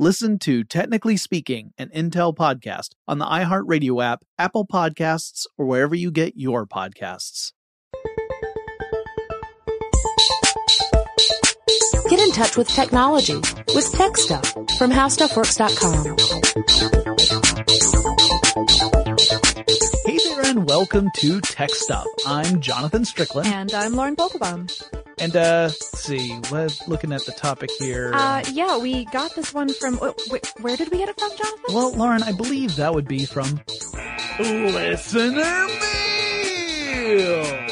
Listen to Technically Speaking, an Intel podcast on the iHeartRadio app, Apple Podcasts, or wherever you get your podcasts. Get in touch with technology with Tech Stuff from HowStuffWorks.com. Hey there, and welcome to Tech Stuff. I'm Jonathan Strickland. And I'm Lauren Vogelbaum. And uh, let's see, we're looking at the topic here. Uh, yeah, we got this one from. wh- Where did we get it from, Jonathan? well, Lauren, I believe that would be from Listener Mail.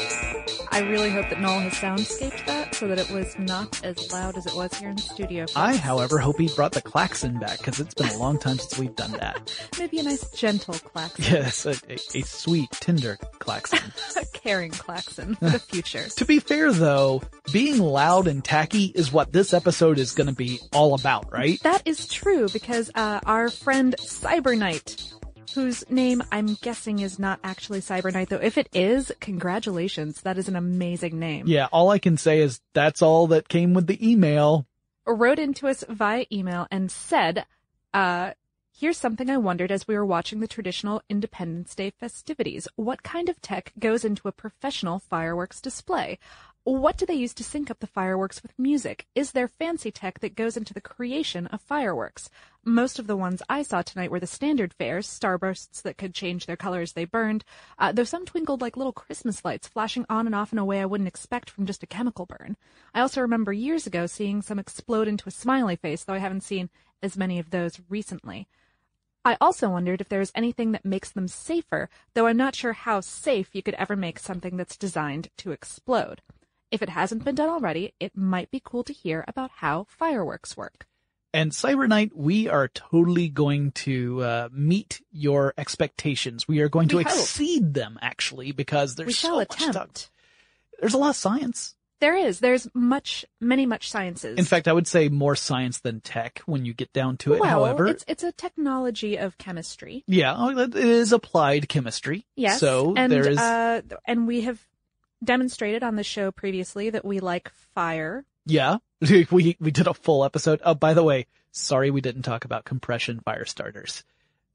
I really hope that Noel has soundscaped that so that it was not as loud as it was here in the studio. I, however, hope he brought the klaxon back because it's been a long time since we've done that. Maybe a nice gentle klaxon. Yes, a, a, a sweet, tender klaxon. a caring klaxon for the future. to be fair, though, being loud and tacky is what this episode is going to be all about, right? That is true because uh, our friend Cyber Knight, whose name I'm guessing is not actually Cyber Knight, though if it is, congratulations. That is an amazing name. Yeah, all I can say is that's all that came with the email. wrote into us via email and said, uh, here's something I wondered as we were watching the traditional Independence Day festivities. What kind of tech goes into a professional fireworks display? What do they use to sync up the fireworks with music? Is there fancy tech that goes into the creation of fireworks? Most of the ones I saw tonight were the standard fares, starbursts that could change their color as they burned, uh, though some twinkled like little Christmas lights, flashing on and off in a way I wouldn't expect from just a chemical burn. I also remember years ago seeing some explode into a smiley face, though I haven't seen as many of those recently. I also wondered if there is anything that makes them safer, though I'm not sure how safe you could ever make something that's designed to explode. If it hasn't been done already, it might be cool to hear about how fireworks work. And Cyber Knight, we are totally going to uh, meet your expectations. We are going to hope. exceed them, actually, because there's we so shall much stuff. attempt. There's a lot of science. There is. There's much, many, much sciences. In fact, I would say more science than tech when you get down to it. well, However, it's it's a technology of chemistry. yeah, it is applied chemistry. Yes. So and, there is. uh, and we have demonstrated on the show previously that we like fire. Yeah, we we did a full episode. Oh, by the way, sorry we didn't talk about compression fire starters.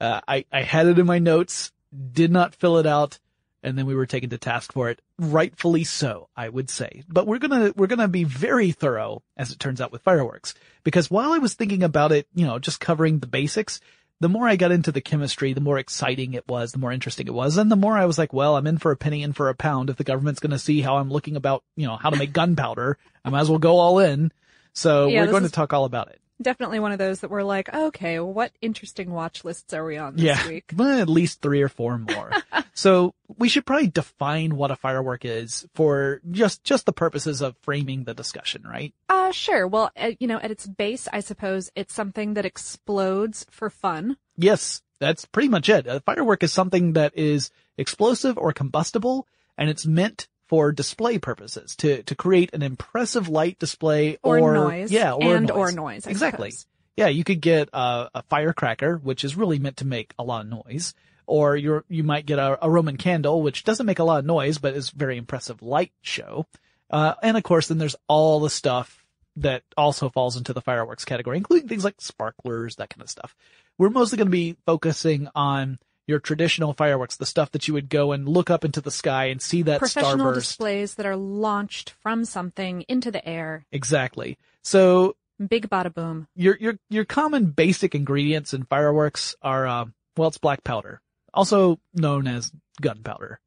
Uh, I I had it in my notes. did not fill it out, and then we were taken to task for it. Rightfully so, I would say. But we're gonna, we're gonna be very thorough, as it turns out, with fireworks. Because while I was thinking about it, you know, just covering the basics, the more I got into the chemistry, the more exciting it was, the more interesting it was, and the more I was like, well, I'm in for a penny and for a pound. If the government's gonna see how I'm looking about, you know, how to make gunpowder, I might as well go all in. So Yeah, we're going is- to talk all about it. Definitely one of those that we're like, okay, what interesting watch lists are we on this yeah, week? well, at least three or four more. so we should probably define what a firework is for just just the purposes of framing the discussion, right? Uh, sure. Well, uh, you know, at its base, I suppose it's something that explodes for fun. Yes, that's pretty much it. A firework is something that is explosive or combustible, and it's meant for display purposes to to create an impressive light display Or or, noise. yeah, or And noise. or noise, I exactly. suppose. Yeah, you could get a, a firecracker, which is really meant to make a lot of noise, or you're you might get a, a Roman candle, which doesn't make a lot of noise but is very impressive light show. Uh, and of course, then there's all the stuff that also falls into the fireworks category, including things like sparklers, that kind of stuff. We're mostly going to be focusing on your traditional fireworks, the stuff that you would go and look up into the sky and see that Professional starburst. displays that are launched from something into the air. Exactly. So Big bada boom. your your your common basic ingredients in fireworks are uh, well, it's black powder, also known as gunpowder.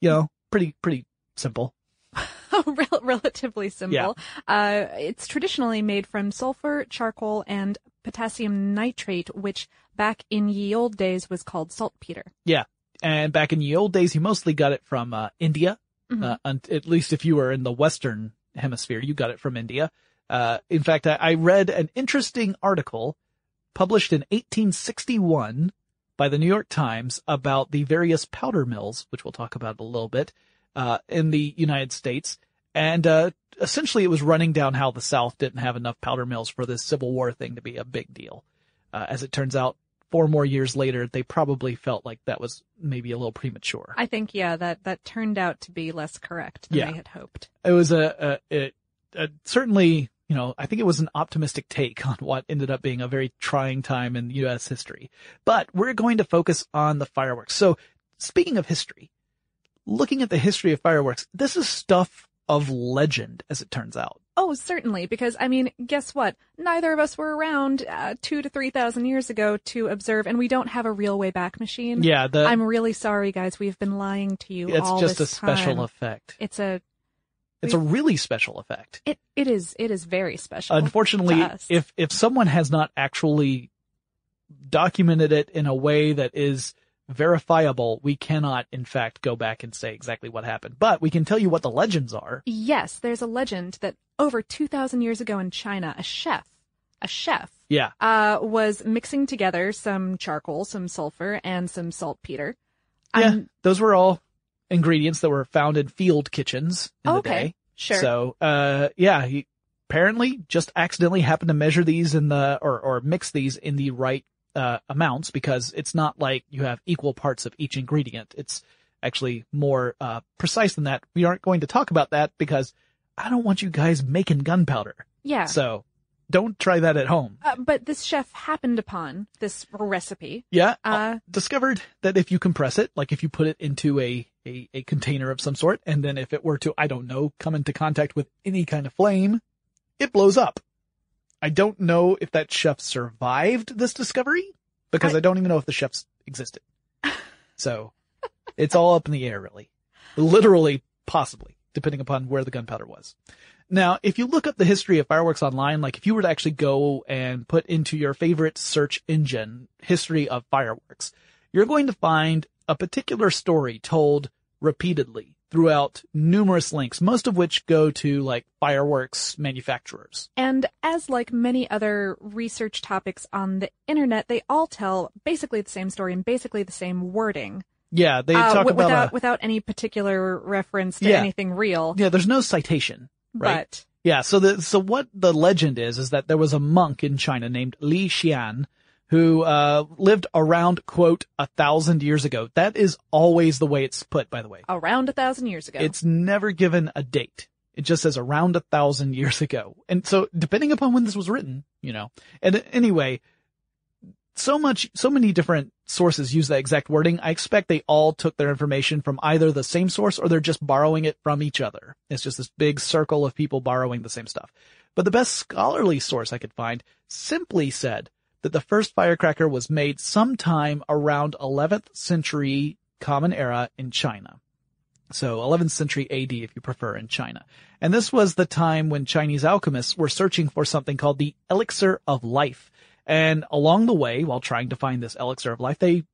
You know, pretty pretty simple. Rel- relatively simple. Uh, it's traditionally made from sulfur, charcoal, and potassium nitrate, which back in ye old days was called saltpeter. Yeah. And back in the old days, you mostly got it from uh, India. Uh, and at least if you were in the Western hemisphere, you got it from India. Uh, in fact, I, I read an interesting article published in 1861 by the New York Times about the various powder mills, which we'll talk about a little bit, uh, in the United States. And, uh, essentially it was running down how the South didn't have enough powder mills for this Civil War thing to be a big deal. Uh, as it turns out, four more years later, they probably felt like that was maybe a little premature. I think, yeah, that, that turned out to be less correct than Yeah. they had hoped. it was a, a, a, a certainly, you know, I think it was an optimistic take on what ended up being a very trying time in U.S. history. But we're going to focus on the fireworks. So speaking of history, looking at the history of fireworks, this is stuff of legend, as it turns out. Oh, certainly, because I mean, guess what? Neither of us were around uh, two to three thousand years ago to observe, and we don't have a real way back machine. Yeah, the, I'm really sorry, guys. We've been lying to you all. it's just a special time. effect. It's a It's a really special effect. it it is it is very special. Unfortunately, if if someone has not actually documented it in a way that is verifiable, we cannot in fact go back and say exactly what happened. But we can tell you what the legends are. yes, there's a legend that over two thousand years ago in China, a chef, a chef, Yeah. uh, was mixing together some charcoal, some sulfur, and some saltpeter. Yeah. Um, Those were all ingredients that were found in field kitchens in the okay, day. sure. So, uh, yeah, he apparently just accidentally happened to measure these in the, or, or mix these in the right, uh, amounts because it's not like you have equal parts of each ingredient. It's actually more, uh, precise than that. We aren't going to talk about that because I don't want you guys making gunpowder. yeah. So don't try that at home. Uh, but this chef happened upon this recipe. Yeah. Uh, discovered that if you compress it, like if you put it into a, a, a container of some sort, and then if it were to, I don't know, come into contact with any kind of flame, it blows up. I don't know if that chef survived this discovery because I, I- don't even know if the chefs existed. So it's all up in the air, really. Literally, possibly, depending upon where the gunpowder was. Now, if you look up the history of fireworks online, like if you were to actually go and put into your favorite search engine history of fireworks, you're going to find a particular story told repeatedly throughout numerous links, most of which go to like fireworks manufacturers. And as like many other research topics on the internet, they all tell basically the same story and basically the same wording. Yeah, they uh, talk wi- about without a, without any particular reference to Yeah. anything real. yeah, there's no citation. right? But Yeah, so the so what the legend is is that there was a monk in China named Li Xian who uh lived around quote a thousand years ago. That is always the way it's put, by the way. around a thousand years ago. It's never given a date. It just says around a thousand years ago. And so depending upon when this was written, you know. And anyway, so much, so many different sources use that exact wording. I expect they all took their information from either the same source or they're just borrowing it from each other. It's just this big circle of people borrowing the same stuff. But the best scholarly source I could find simply said that the first firecracker was made sometime around 11th century Common Era in China. So 11th century AD, if you prefer, in China. And this was the time when Chinese alchemists were searching for something called the elixir of life. And along the way, while trying to find this elixir of life, they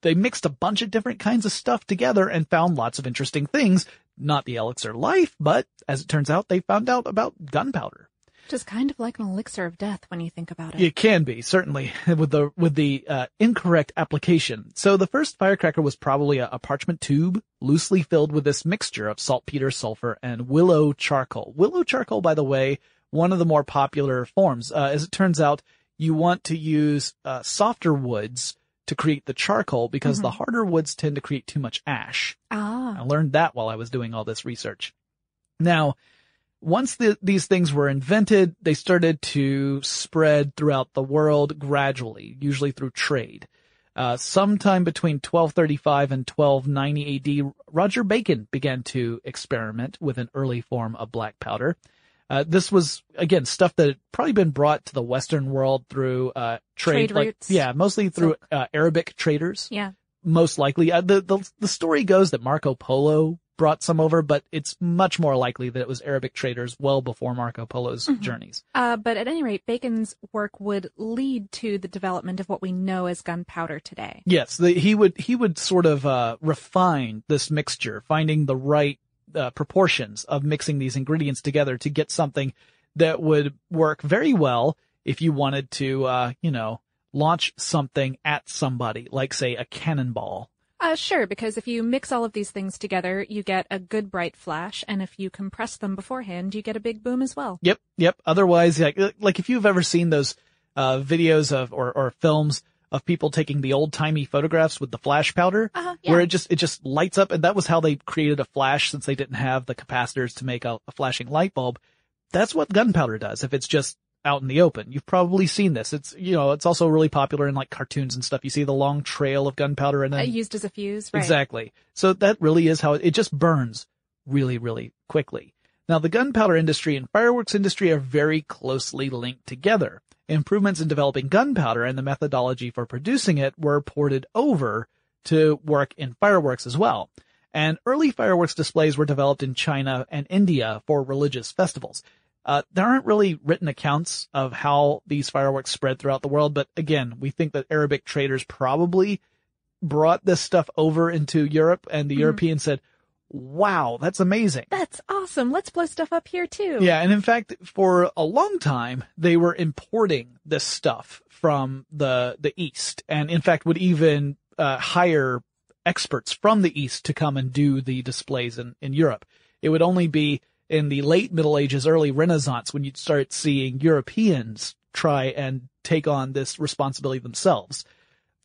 they mixed a bunch of different kinds of stuff together and found lots of interesting things. Not the elixir life, but as it turns out, they found out about gunpowder. Just kind of like an elixir of death when you think about it. It can be certainly with the with the uh, incorrect application. So the first firecracker was probably a, a, parchment tube loosely filled with this mixture of saltpeter, sulfur, and willow charcoal. Willow charcoal, by the way, one of the more popular forms. Uh, as it turns out, you want to use uh, softer woods to create the charcoal because mm-hmm. the harder woods tend to create too much ash. Ah. I learned that while I was doing all this research. Now, once the, these things were invented, they started to spread throughout the world gradually, usually through trade. Uh, sometime between 1235 and 1290 AD, Roger Bacon began to experiment with an early form of black powder. Uh, this was again stuff that had probably been brought to the Western world through uh, trade, trade like, routes. yeah, mostly through uh, Arabic traders. Yeah, most likely. Uh, the the the story goes that Marco Polo brought some over, but it's much more likely that it was Arabic traders well before Marco Polo's mm-hmm. journeys. Uh, but at any rate, Bacon's work would lead to the development of what we know as gunpowder today. Yes, the, he would he would sort of uh, refine this mixture, finding the right uh, proportions of mixing these ingredients together to get something that would work very well if you wanted to, uh, you know, launch something at somebody, like say a cannonball uh, sure, because if you mix all of these things together, you get a good bright flash, and if you compress them beforehand, you get a big boom as well. Yep, yep. Otherwise, like, like if you've ever seen those uh, videos of or, or films of people taking the old timey photographs with the flash powder, uh-huh, yeah. where it just it just lights up, and that was how they created a flash since they didn't have the capacitors to make a, a flashing light bulb. That's what gunpowder does. If it's just out in the open. You've probably seen this. It's, you know, it's also really popular in like cartoons and stuff. You see the long trail of gunpowder and then. Uh, used as a fuse, right? Exactly. So that really is how it, it just burns really, really quickly. Now the gunpowder industry and fireworks industry are very closely linked together. Improvements in developing gunpowder and the methodology for producing it were ported over to work in fireworks as well. And early fireworks displays were developed in China and India for religious festivals. Uh, there aren't really written accounts of how these fireworks spread throughout the world, but again, we think that Arabic traders probably brought this stuff over into Europe and the mm-hmm. Europeans said, wow, that's amazing. That's awesome. Let's blow stuff up here too. Yeah. And in fact, for a long time, they were importing this stuff from the, the East and in fact would even, uh, hire experts from the East to come and do the displays in, in Europe. It would only be in the late Middle Ages, early Renaissance, when you'd start seeing Europeans try and take on this responsibility themselves.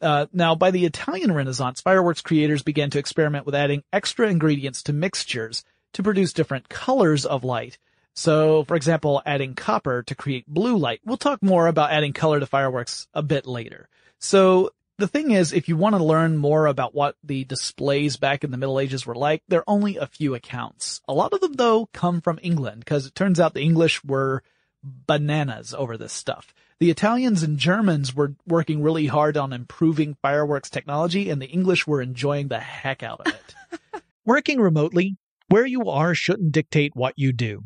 Uh, now, by the Italian Renaissance, fireworks creators began to experiment with adding extra ingredients to mixtures to produce different colors of light. So, for example, adding copper to create blue light. We'll talk more about adding color to fireworks a bit later. So, the thing is, if you want to learn more about what the displays back in the Middle Ages were like, there are only a few accounts. A lot of them, though, come from England, because it turns out the English were bananas over this stuff. The Italians and Germans were working really hard on improving fireworks technology, and the English were enjoying the heck out of it. Working remotely, where you are shouldn't dictate what you do.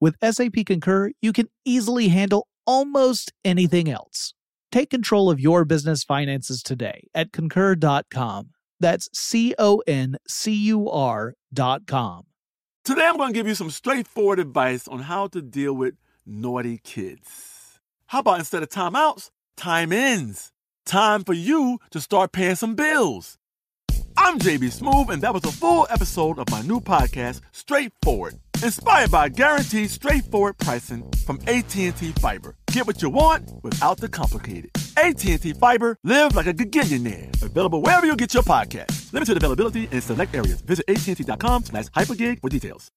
with SAP Concur, you can easily handle almost anything else. Take control of your business finances today at concur.com. That's C O N C U R.com. Today, I'm going to give you some straightforward advice on how to deal with naughty kids. How about instead of timeouts, time ins? Time for you to start paying some bills. I'm JB Smoove, and that was a full episode of my new podcast, Straightforward, inspired by guaranteed straightforward pricing from AT&T Fiber. Get what you want without the complicated. AT&T Fiber, live like a gigillionaire. Available wherever you get your podcast. Limited availability in select areas. Visit AT&T.com slash hypergig for details.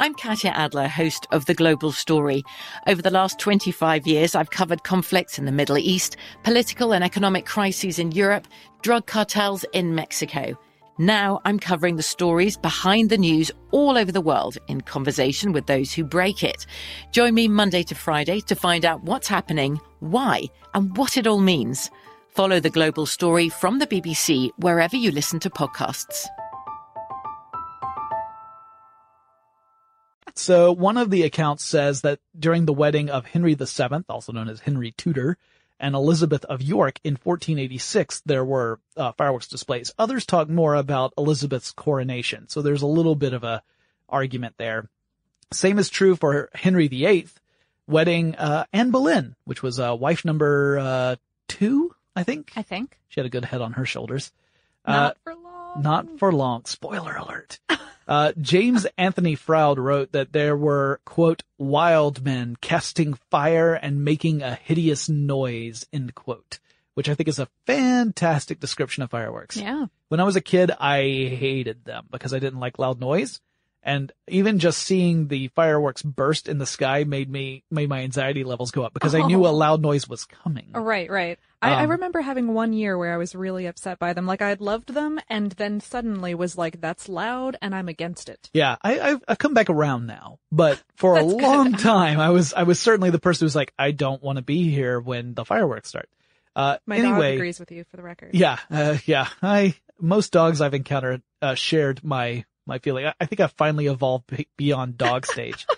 I'm Katya Adler, host of The Global Story. Over the last 25 years, I've covered conflicts in the Middle East, political and economic crises in Europe, drug cartels in Mexico. Now I'm covering the stories behind the news all over the world in conversation with those who break it. Join me Monday to Friday to find out what's happening, why, and what it all means. Follow the global story from the BBC wherever you listen to podcasts. So one of the accounts says that during the wedding of Henry VII, also known as Henry Tudor, and Elizabeth of York in 1486, there were uh, fireworks displays. Others talk more about Elizabeth's coronation. So there's a little bit of a argument there. Same is true for Henry VIII wedding uh, Anne Boleyn, which was uh, wife number uh, two, I think. I think. She had a good head on her shoulders. Not for long. Not for long. Spoiler alert. Uh, James Anthony Froude wrote that there were, quote, wild men casting fire and making a hideous noise, end quote, which I think is a fantastic description of fireworks. Yeah. When I was a kid, I hated them because I didn't like loud noise. And even just seeing the fireworks burst in the sky made me, made my anxiety levels go up because I knew a Oh. loud noise was coming. Right, right. I, I Um, remember having one year where I was really upset by them. Like I had loved them and then suddenly was like, that's loud and I'm against it. Yeah, I, I've, I've come back around now, but for a That's good. long time, I was, I was certainly the person who's like, I don't want to be here when the fireworks start. Uh, My dog agrees with you for the record. yeah, uh, yeah, I, most dogs I've encountered, uh, shared my, my feeling. I, I think I've finally evolved be- beyond dog stage.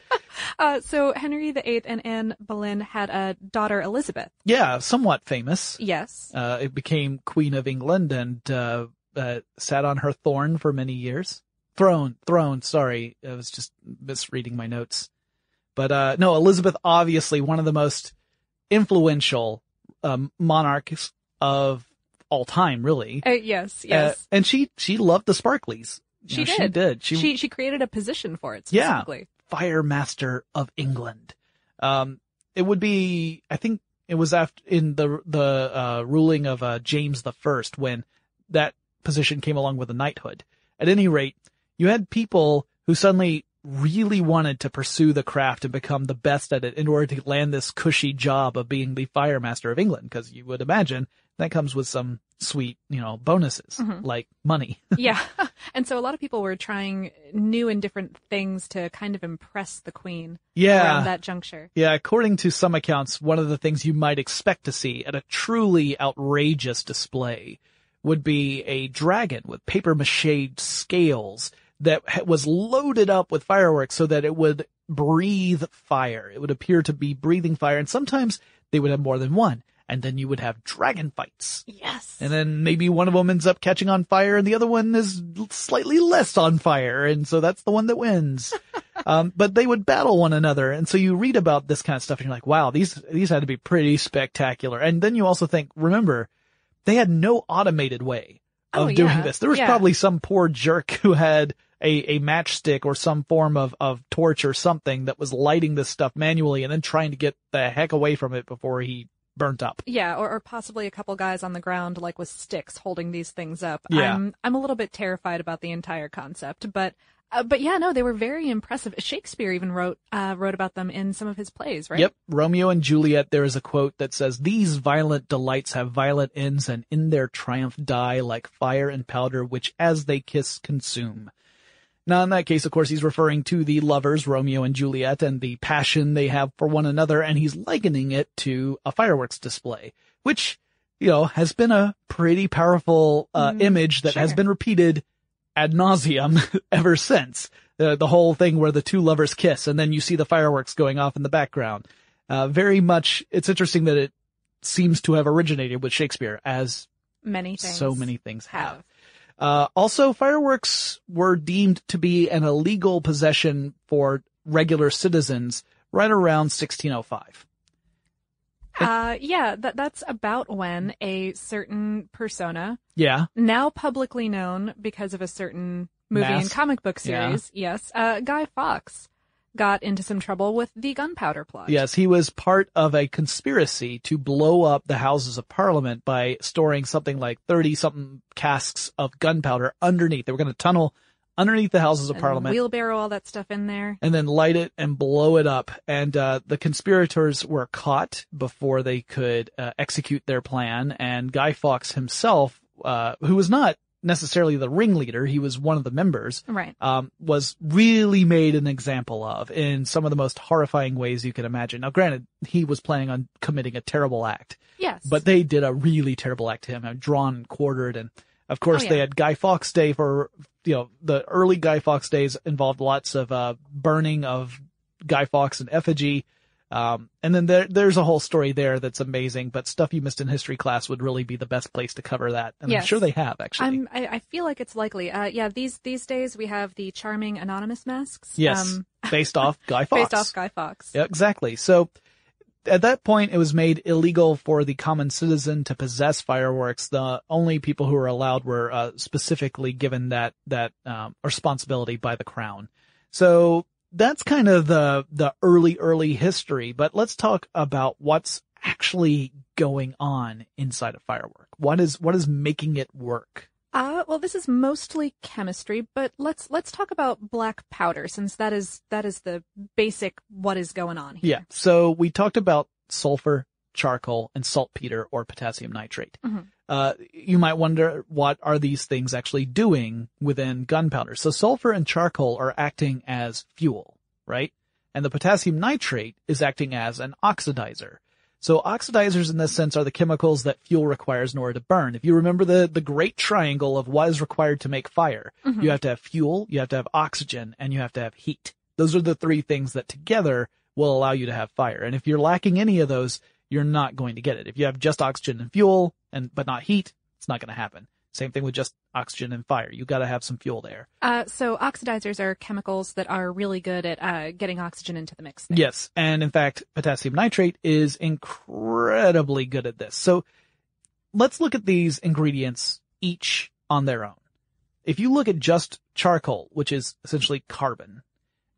Uh, so Henry VIII and Anne Boleyn had a daughter, Elizabeth. yeah, somewhat famous. Yes. Uh, it became Queen of England and, uh, uh, sat on her thorn for many years. Throne, throne, sorry. I was just misreading my notes. But, uh, no, Elizabeth, obviously one of the most influential, um, monarchs of all time, really. Uh, yes, yes. And she, she loved the sparklies. She, know, did. She did. She, she she created a position for it Yeah. specifically. Fire Master of England. Um, it would be, I think it was after in the the uh, ruling of uh, James the First when that position came along with the knighthood. At any rate, you had people who suddenly really wanted to pursue the craft and become the best at it in order to land this cushy job of being the Fire Master of England, because you would imagine that comes with some sweet, you know, bonuses Mhm. like money. yeah. And so a lot of people were trying new and different things to kind of impress the queen Yeah. around that juncture. Yeah, according to some accounts, one of the things you might expect to see at a truly outrageous display would be a dragon with paper mache scales that was loaded up with fireworks so that it would breathe fire. It would appear to be breathing fire, and sometimes they would have more than one. And then you would have dragon fights. Yes. And then maybe one of them ends up catching on fire and the other one is slightly less on fire. And so that's the one that wins. um, but they would battle one another. And so you read about this kind of stuff and you're like, wow, these, these had to be pretty spectacular. And then you also think, remember, they had no automated way of Oh, doing yeah. this. There was Yeah. probably some poor jerk who had a, a matchstick or some form of, of torch or something that was lighting this stuff manually and then trying to get the heck away from it before he burnt up. Yeah, or, or possibly a couple guys on the ground, like with sticks, holding these things up. Yeah. I'm I'm a little bit terrified about the entire concept, but uh, but yeah, no, they were very impressive. Shakespeare even wrote uh, wrote about them in some of his plays, right? Yep. Romeo and Juliet, there is a quote that says, These violent delights have violent ends and in their triumph die like fire and powder, which as they kiss consume. Now, in that case, of course, he's referring to the lovers, Romeo and Juliet, and the passion they have for one another, and he's likening it to a fireworks display, which, you know, has been a pretty powerful uh, Mm, image that has been repeated ad nauseum ever since. The, the whole thing where the two lovers kiss and then you see the fireworks going off in the background. Uh, very much, it's interesting that it seems to have originated with Shakespeare as Many things. so many things have. have. Uh, also, fireworks were deemed to be an illegal possession for regular citizens right around 1605. Uh, yeah, that that's about when a certain persona, Yeah. now publicly known because of a certain movie and comic book Yeah. series, yes, uh, Guy Fawkes got into some trouble with the gunpowder plot. Yes, he was part of a conspiracy to blow up the Houses of Parliament by storing something like 30 something casks of gunpowder underneath. They were going to tunnel underneath the Houses of And Parliament. wheelbarrow all that stuff in there. and then light it and blow it up. And uh, the conspirators were caught before they could uh, execute their plan. And Guy Fawkes himself, uh, who was not necessarily the ringleader, he was one of the members, Right. um, was really made an example of in some of the most horrifying ways you can imagine. Now, granted, he was planning on committing a terrible act, Yes. but they did a really terrible act to him, drawn and quartered, and of course Oh, yeah. they had Guy Fawkes Day for you know the early Guy Fawkes days involved lots of uh, burning of Guy Fawkes in effigy, um, and then there there's a whole story there that's amazing. But stuff you missed in history class would really be the best place to cover that, and I'm sure they have actually. I'm, I, I feel like it's likely. Uh, yeah, these these days we have the charming anonymous masks. yes, um, based off Guy Fawkes. based off Guy Fawkes. Yeah, exactly. So at that point, it was made illegal for the common citizen to possess fireworks. The only people who were allowed were uh, specifically given that that um, responsibility by the crown. So that's kind of the the early early history. But let's talk about what's actually going on inside a firework. What is what is making it work? Uh, well, this is mostly chemistry, but let's let's talk about black powder since that is that is the basic what is going on here. Yeah. So we talked about sulfur, charcoal, and saltpeter or potassium nitrate. Mhm. Uh, you might wonder what are these things actually doing within gunpowder? So sulfur and charcoal are acting as fuel, right? And the potassium nitrate is acting as an oxidizer. So oxidizers in this sense are the chemicals that fuel requires in order to burn. If you remember the, the great triangle of what is required to make fire, you have to have fuel, you have to have oxygen, and you have to have heat. Those are the three things that together will allow you to have fire. And if you're lacking any of those, you're not going to get it. If you have just oxygen and fuel and, but not heat, it's not going to happen. Same thing with just oxygen and fire. You got to have some fuel there. Uh, so oxidizers are chemicals that are really good at uh, getting oxygen into the mix. Yes. And in fact, potassium nitrate is incredibly good at this. So let's look at these ingredients each on their own. If you look at just charcoal, which is essentially carbon,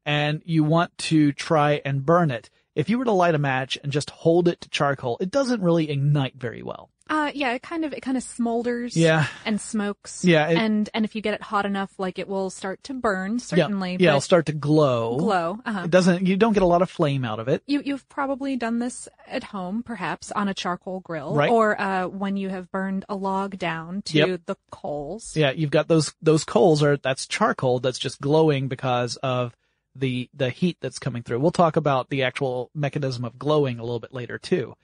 and you want to try and burn it, if you were to light a match and just hold it to charcoal, it doesn't really ignite very well. Uh, yeah, it kind of it kind of smolders. Yeah. And smokes. Yeah, it- and and if you get it hot enough, like it will start to burn. Certainly. Yeah, but it'll start to glow. glow. Uh-huh. It doesn't, you don't get a lot of flame out of it. You, you've probably done this at home, perhaps on a charcoal grill, Right. or uh, when you have burned a log down to Yep. the coals. Yeah, you've got those those coals are that's charcoal that's just glowing because of the the heat that's coming through. We'll talk about the actual mechanism of glowing a little bit later too.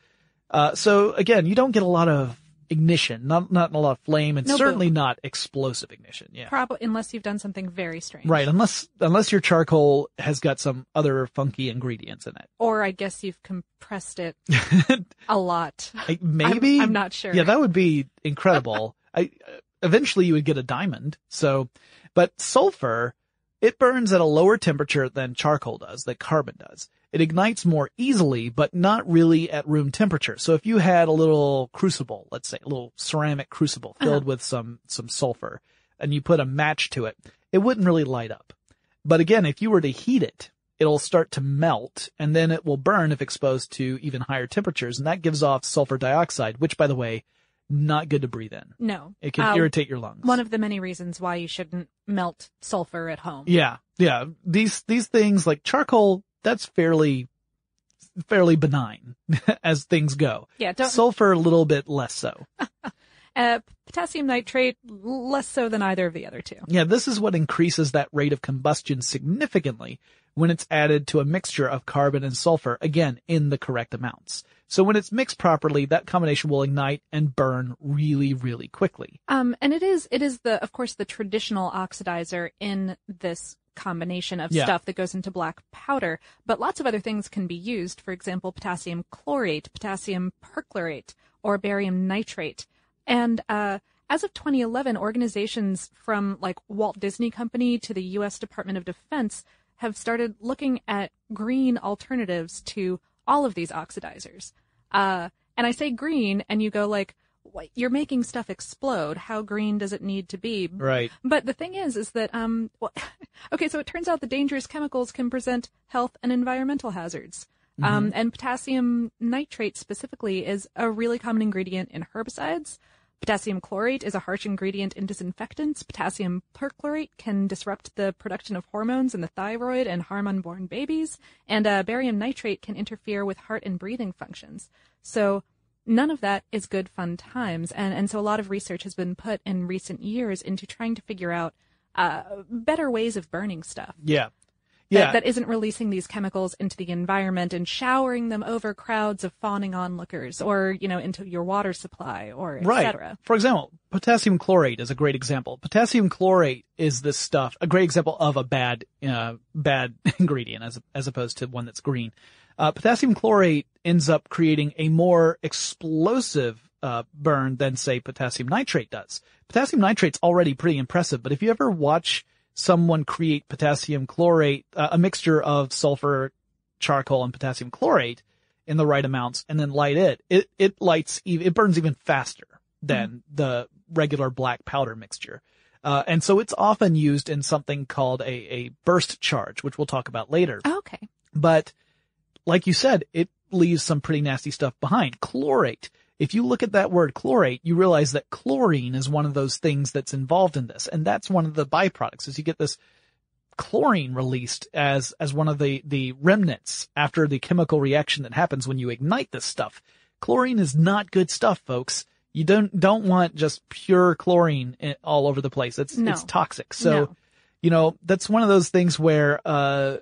Uh, so again, you don't get a lot of ignition, not not a lot of flame, and No certainly boom. not explosive ignition. Yeah, Probably unless you've done something very strange. right. Unless unless your charcoal has got some other funky ingredients in it. Or I guess you've compressed it a lot. I- Maybe I'm not sure. Yeah, that would be incredible. I eventually you would get a diamond. So, but sulfur, it burns at a lower temperature than charcoal does, that carbon does. It ignites more easily, but not really at room temperature. So if you had a little crucible, let's say a little ceramic crucible uh-huh. filled with some some sulfur, and you put a match to it, it wouldn't really light up. But again, if you were to heat it, it'll start to melt and then it will burn if exposed to even higher temperatures. And that gives off sulfur dioxide, which by the way, not good to breathe in. No. It can Uh, irritate your lungs. One of the many reasons why you shouldn't melt sulfur at home. Yeah, yeah. These these things like charcoal, that's fairly fairly benign as things go. Yeah, don't Sulfur a little bit less so. uh, potassium nitrate less so than either of the other two. Yeah, this is what increases that rate of combustion significantly when it's added to a mixture of carbon and sulfur, again, in the correct amounts. So when it's mixed properly, that combination will ignite and burn really, really quickly. Um, and it is it is the of course the traditional oxidizer in this combination of Yeah. stuff that goes into black powder, but lots of other things can be used. For example, potassium chlorate, potassium perchlorate, or barium nitrate. And uh, as of 2011, organizations from like Walt Disney Company to the U.S. Department of Defense have started looking at green alternatives to all of these oxidizers. Uh, and I say green, and you go like, what, you're making stuff explode. How green does it need to be? Right. But the thing is, is that um, well, okay, so it turns out the dangerous chemicals can present health and environmental hazards. Um, and potassium nitrate specifically is a really common ingredient in herbicides. Potassium chlorate is a harsh ingredient in disinfectants. Potassium perchlorate can disrupt the production of hormones in the thyroid and harm unborn babies. And uh, barium nitrate can interfere with heart and breathing functions. So none of that is good fun times. And, and so a lot of research has been put in recent years into trying to figure out uh, better ways of burning stuff Yeah. That, that isn't releasing these chemicals into the environment and showering them over crowds of fawning onlookers or, you know, into your water supply or et right. cetera. For example, potassium chlorate is a great example. Potassium chlorate is this stuff, a great example of a bad, uh, bad ingredient as, as opposed to one that's green. Uh, potassium chlorate ends up creating a more explosive, uh, burn than say potassium nitrate does. Potassium nitrate's already pretty impressive, but if you ever watch someone create potassium chlorate, uh, a mixture of sulfur, charcoal, and potassium chlorate in the right amounts and then light it, it, it lights, it burns even faster than the regular black powder mixture. Uh, and so it's often used in something called a, a burst charge, which we'll talk about later. Okay. But like you said, it leaves some pretty nasty stuff behind. Chlorate. If you look at that word chlorate, you realize that chlorine is one of those things that's involved in this. And that's one of the byproducts is you get this chlorine released as, as one of the, the remnants after the chemical reaction that happens when you ignite this stuff. Chlorine is not good stuff, folks. You don't, don't want just pure chlorine all over the place. It's, No. it's toxic. So, No. you know, that's one of those things where, uh,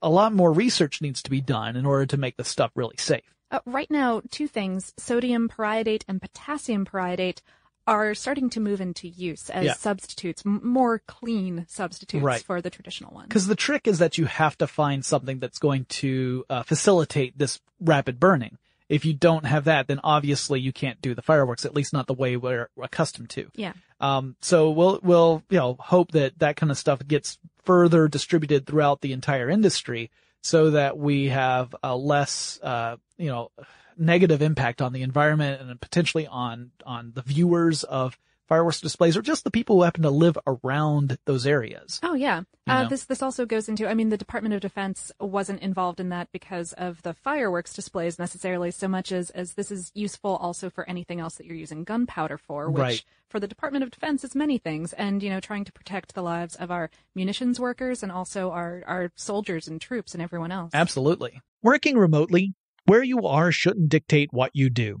a lot more research needs to be done in order to make the stuff really safe. Uh, right now, two things, sodium periodate and potassium periodate are starting to move into use as Yeah. substitutes, m- more clean substitutes Right. for the traditional ones. Because the trick is that you have to find something that's going to uh, facilitate this rapid burning. If you don't have that, then obviously you can't do the fireworks, at least not the way we're accustomed to. Yeah. Um, so we'll, we'll, you know, hope that that kind of stuff gets further distributed throughout the entire industry so that we have a less, uh, you know, negative impact on the environment and potentially on, on the viewers of fireworks displays or just the people who happen to live around those areas. Oh yeah. Uh, this this also goes into. I mean, the Department of Defense wasn't involved in that because of the fireworks displays necessarily, so much as as this is useful also for anything else that you're using gunpowder for, which Right. for the Department of Defense is many things, and you know, trying to protect the lives of our munitions workers and also our our soldiers and troops and everyone else. Absolutely. Working remotely, where you are shouldn't dictate what you do.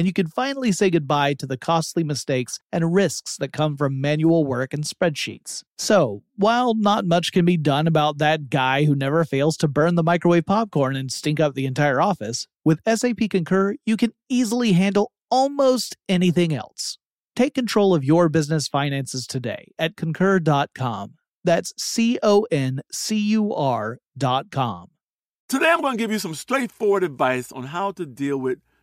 and you can finally say goodbye to the costly mistakes and risks that come from manual work and spreadsheets. So, while not much can be done about that guy who never fails to burn the microwave popcorn and stink up the entire office, with SAP Concur, you can easily handle almost anything else. Take control of your business finances today at concur.com. That's C O N C U R.com. Today, I'm going to give you some straightforward advice on how to deal with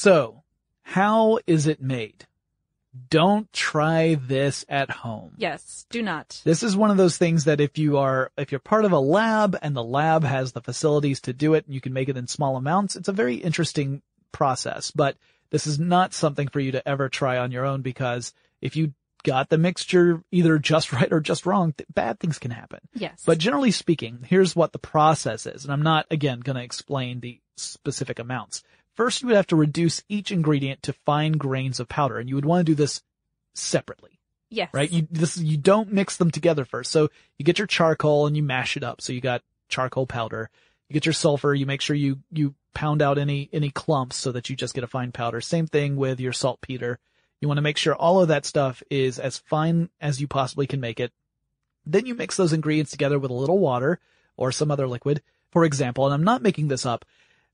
So, how is it made? Don't try this at home. Yes, do not. This is one of those things that if you are, if you're part of a lab and the lab has the facilities to do it and you can make it in small amounts, it's a very interesting process, but this is not something for you to ever try on your own because if you got the mixture either just right or just wrong, th- bad things can happen. Yes. But generally speaking, here's what the process is. And I'm not, again, going to explain the specific amounts. First, you would have to reduce each ingredient to fine grains of powder, and you would want to do this separately, yes. right? You, this, you don't mix them together first. So you get your charcoal and you mash it up. So you got charcoal powder. You get your sulfur. You make sure you, you pound out any, any clumps so that you just get a fine powder. Same thing with your saltpeter. You want to make sure all of that stuff is as fine as you possibly can make it. Then you mix those ingredients together with a little water or some other liquid. For example, and I'm not making this up,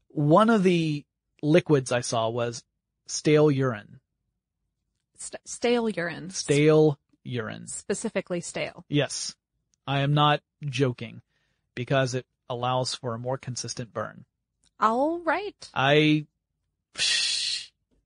one of the liquids I saw was stale urine. St- stale urine. Stale urine. Specifically stale. Yes. I am not joking because it allows for a more consistent burn. All right. I,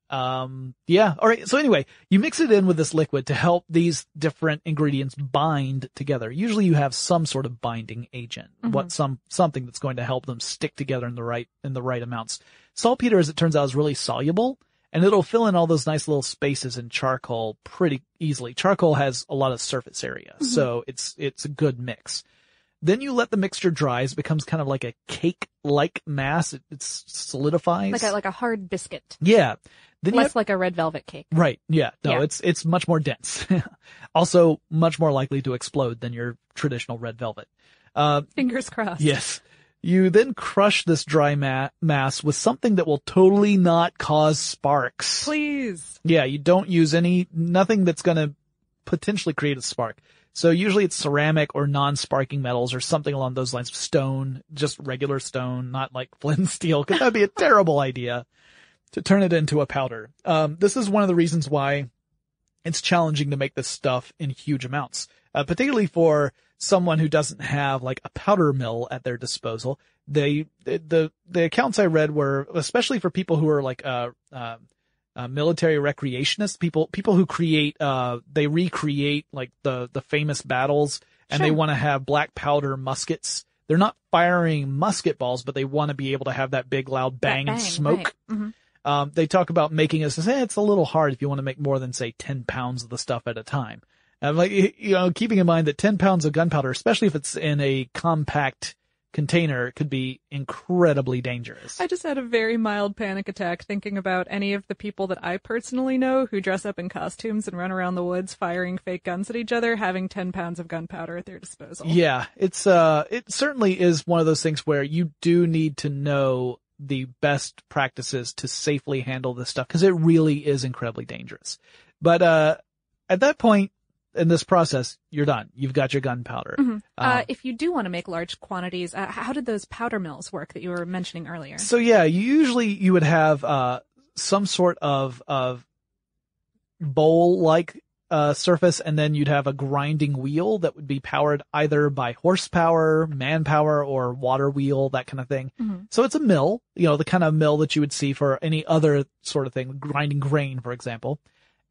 um, yeah. All right. So anyway, you mix it in with this liquid to help these different ingredients bind together. Usually you have some sort of binding agent, Mhm. what some, something that's going to help them stick together in the right, in the right amounts. Saltpeter, as it turns out, is really soluble and it'll fill in all those nice little spaces in charcoal pretty easily. Charcoal has a lot of surface area, so it's, it's a good mix. Then you let the mixture dry. It becomes kind of like a cake-like mass. It, it solidifies. Like a, like a hard biscuit. yeah. Then Less have- like a red velvet cake. Right. Yeah. No, Yeah. it's, it's much more dense. also much more likely to explode than your traditional red velvet. Uh, Fingers crossed. yes. You then crush this dry ma- mass with something that will totally not cause sparks. Please. Yeah. You don't use any, nothing that's going to potentially create a spark. So usually it's ceramic or non-sparking metals or something along those lines. Stone, just regular stone, not like flint and steel, because that'd be a terrible idea to turn it into a powder. Um, this is one of the reasons why it's challenging to make this stuff in huge amounts, uh, particularly for someone who doesn't have like a powder mill at their disposal. They, the, the accounts I read were, especially for people who are like, uh, uh, uh, military recreationists, people, people who create, uh, they recreate like the, the famous battles and they want to have black powder muskets. They're not firing musket balls, but they want to be able to have that big loud bang, and smoke. right. Mhm. Um, they talk about making it, say, it's a little hard if you want to make more than say 10 pounds of the stuff at a time. And like, you know, keeping in mind that 10 pounds of gunpowder, especially if it's in a compact container could be incredibly dangerous. I just had a very mild panic attack thinking about any of the people that I personally know who dress up in costumes and run around the woods firing fake guns at each other, having 10 pounds of gunpowder at their disposal. Yeah, it's uh it certainly is one of those things where you do need to know the best practices to safely handle this stuff because it really is incredibly dangerous. But uh at that point in this process, you're done. You've got your gunpowder. Uh, Um, if you do want to make large quantities, uh, how did those powder mills work that you were mentioning earlier? So yeah, usually you would have uh some sort of of bowl like uh surface and then you'd have a grinding wheel that would be powered either by horsepower, manpower or water wheel, that kind of thing. Mhm. So it's a mill, you know, the kind of mill that you would see for any other sort of thing, grinding grain for example.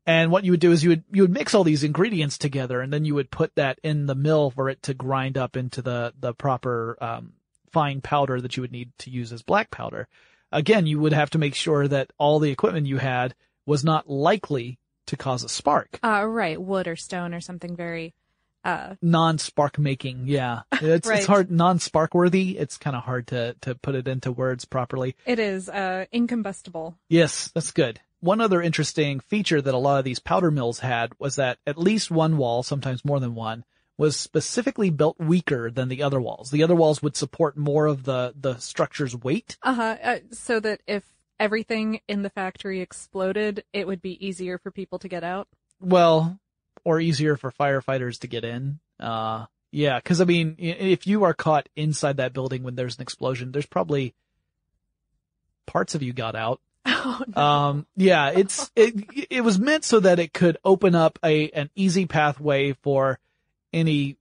And what you would do is you would you would mix all these ingredients together and then you would put that in the mill for it to grind up into the the proper um fine powder that you would need to use as black powder. Again, you would have to make sure that all the equipment you had was not likely to cause a spark. Uh, right, wood or stone or something very, uh, Non-spark making, yeah. It's, Right. it's hard, non-spark worthy. It's kind of hard to, to put it into words properly. it is, uh, incombustible. Yes, that's good. One other interesting feature that a lot of these powder mills had was that at least one wall, sometimes more than one, was specifically built weaker than the other walls. The other walls would support more of the, the structure's weight. Uh-huh, uh, so that if everything in the factory exploded, it would be easier for people to get out. Well, or easier for firefighters to get in. Uh, yeah, cause I mean, if you are caught inside that building when there's an explosion, there's probably parts of you got out. Oh, no. Um, yeah, it's, it, it was meant so that it could open up a, an easy pathway for any,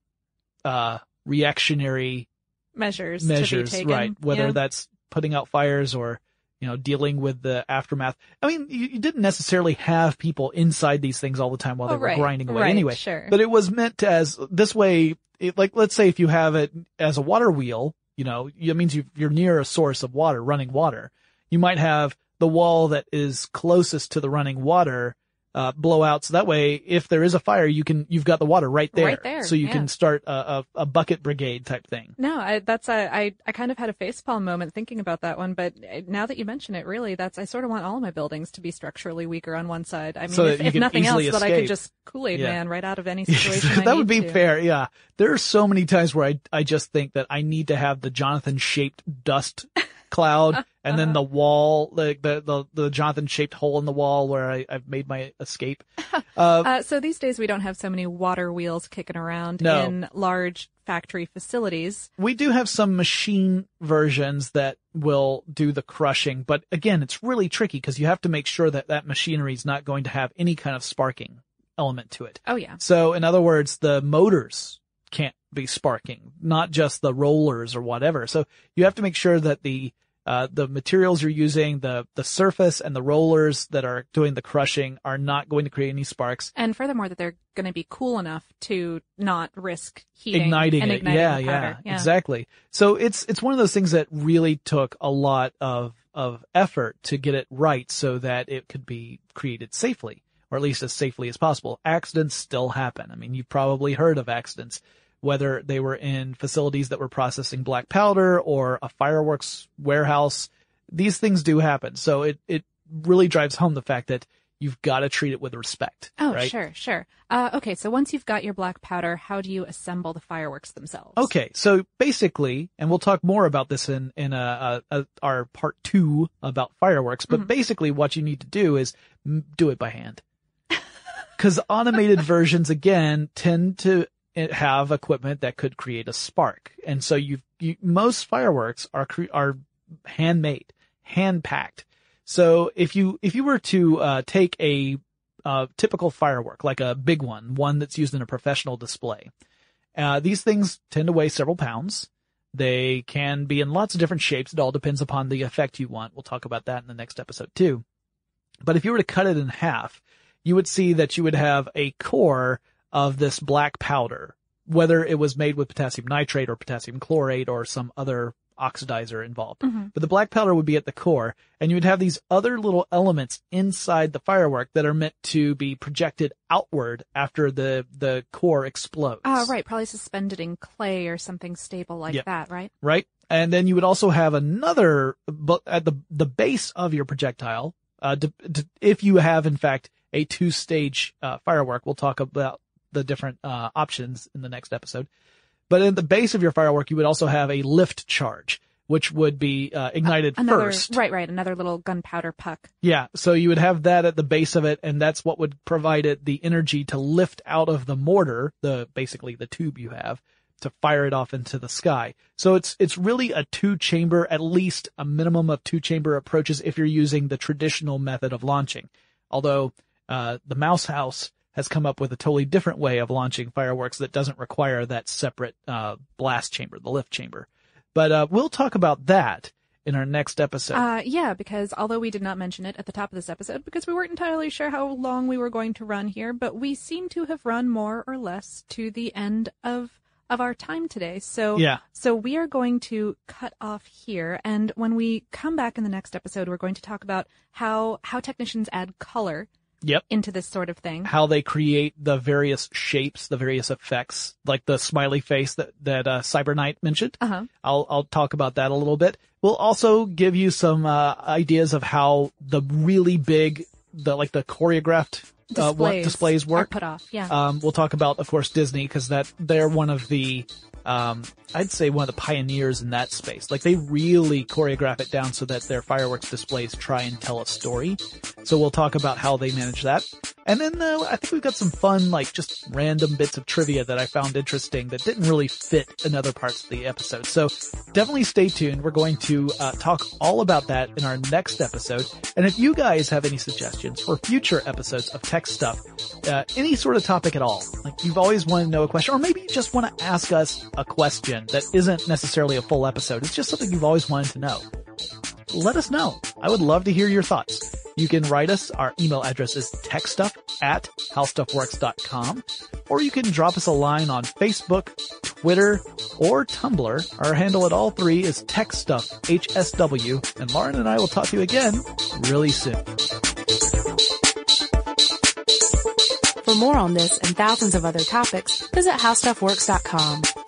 uh, reactionary measures, measures, to be taken. right? Whether Yeah. that's putting out fires or, you know, dealing with the aftermath. I mean, you, you didn't necessarily have people inside these things all the time while they Oh, were right, grinding away right, anyway. sure. But it was meant as this way, it, like, let's say if you have it as a water wheel, you know, it means you, you're near a source of water, running water. You might have the wall that is closest to the running water, uh, blow out. So that way, if there is a fire, you can, you've got the water right there. Right there, So you yeah. can start a, a, a bucket brigade type thing. No, I, that's a, I, I kind of had a facepalm moment thinking about that one, but uh, now that you mention it, really, that's I sort of want all my buildings to be structurally weaker on one side. I mean, So if, if nothing else, easily that I could just Kool Aid Yeah. Man right out of any situation. That would be to. fair. Yeah. There are so many times where I, I just think that I need to have the Jonathan shaped dust cloud and then the wall, like the, the, the Jonathan shaped hole in the wall where I, I've made my escape. Uh, Uh, so these days we don't have so many water wheels kicking around No. in large factory facilities. we do have some machine versions that will do the crushing, but again, it's really tricky because you have to make sure that that machinery is not going to have any kind of sparking element to it. Oh yeah. So in other words, the motors can't be sparking, not just the rollers or whatever. So you have to make sure that the uh, the materials you're using, the the surface and the rollers that are doing the crushing are not going to create any sparks. And furthermore, that they're going to be cool enough to not risk heating igniting and it. igniting yeah, yeah, yeah, exactly. So it's it's one of those things that really took a lot of of effort to get it right so that it could be created safely, or at least as safely as possible. Accidents still happen. I mean, you've probably heard of accidents, whether they were in facilities that were processing black powder or a fireworks warehouse. These things do happen. So it it really drives home the fact that you've got to treat it with respect. Oh, right? sure, sure. Uh, okay, so once you've got your black powder, how do you assemble the fireworks themselves? Okay, so basically, and we'll talk more about this in in a, a, a our part two about fireworks. But basically, what you need to do is m- do it by hand, because automated versions again tend to have equipment that could create a spark, and so you most fireworks are are handmade, hand packed. So if you if you were to uh, take a uh, typical firework, like a big one, one that's used in a professional display. Uh, these things tend to weigh several pounds. They can be in lots of different shapes. It all depends upon the effect you want. We'll talk about that in the next episode too. But if you were to cut it in half, you would see that you would have a core of this black powder, whether it was made with potassium nitrate or potassium chlorate or some other oxidizer involved. But the black powder would be at the core, and you would have these other little elements inside the firework that are meant to be projected outward after the the core explodes. Ah, right. Probably suspended in clay or something stable like Yep. that, right? right? And then you would also have another, but at the the base of your projectile, uh, if you have in fact a two stage uh, firework, we'll talk about the different uh, options in the next episode. But at the base of your firework, you would also have a lift charge, which would be uh, ignited Another, first. right, right. Another little gunpowder puck. Yeah, so you would have that at the base of it, and that's what would provide it the energy to lift out of the mortar, the basically the tube you have, to fire it off into the sky. So it's it's really a two chamber, at least a minimum of two chamber approaches if you're using the traditional method of launching. Although uh, the Mouse House has come up with a totally different way of launching fireworks that doesn't require that separate uh, blast chamber, the lift chamber. But uh, we'll talk about that in our next episode. Uh, yeah, because although we did not mention it at the top of this episode, because we weren't entirely sure how long we were going to run here, but we seem to have run more or less to the end of of our time today. So Yeah. so we are going to cut off here, and when we come back in the next episode, we're going to talk about how how technicians add color yep. into this sort of thing. how they create the various shapes, the various effects, like the smiley face that that uh, Cyber Knight mentioned. Uh huh. I'll I'll talk about that a little bit. We'll also give you some uh, ideas of how the really big, the like the choreographed uh, what Displays, displays work. put off. Yeah. Um, we'll talk about, of course, Disney because that they're one of the, um, I'd say one of the pioneers in that space. Like they really choreograph it down so that their fireworks displays try and tell a story. So we'll talk about how they manage that. And then uh, I think we've got some fun, like just random bits of trivia that I found interesting that didn't really fit in other parts of the episode. So definitely stay tuned. We're going to uh, talk all about that in our next episode. And if you guys have any suggestions for future episodes of tech stuff, uh, any sort of topic at all, like you've always wanted to know a question, or maybe you just want to ask us a question that isn't necessarily a full episode. It's just something you've always wanted to know. Let us know. I would love to hear your thoughts. You can write us. Our email address is techstuff at howstuffworks.com, or you can drop us a line on Facebook, Twitter, or Tumblr. Our handle at all three is techstuff, HSW, and Lauren and I will talk to you again really soon. For more on this and thousands of other topics, visit howstuffworks.com.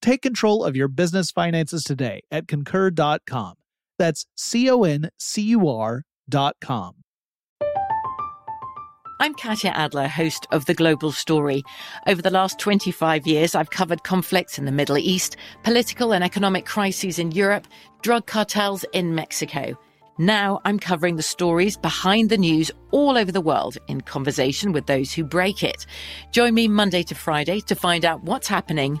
Take control of your business finances today at concur.com. That's C O N C U R dot com. I'm Katya Adler, host of The Global Story. Over the last 25 years, I've covered conflicts in the Middle East, political and economic crises in Europe, drug cartels in Mexico. Now I'm covering the stories behind the news all over the world in conversation with those who break it. Join me Monday to Friday to find out what's happening,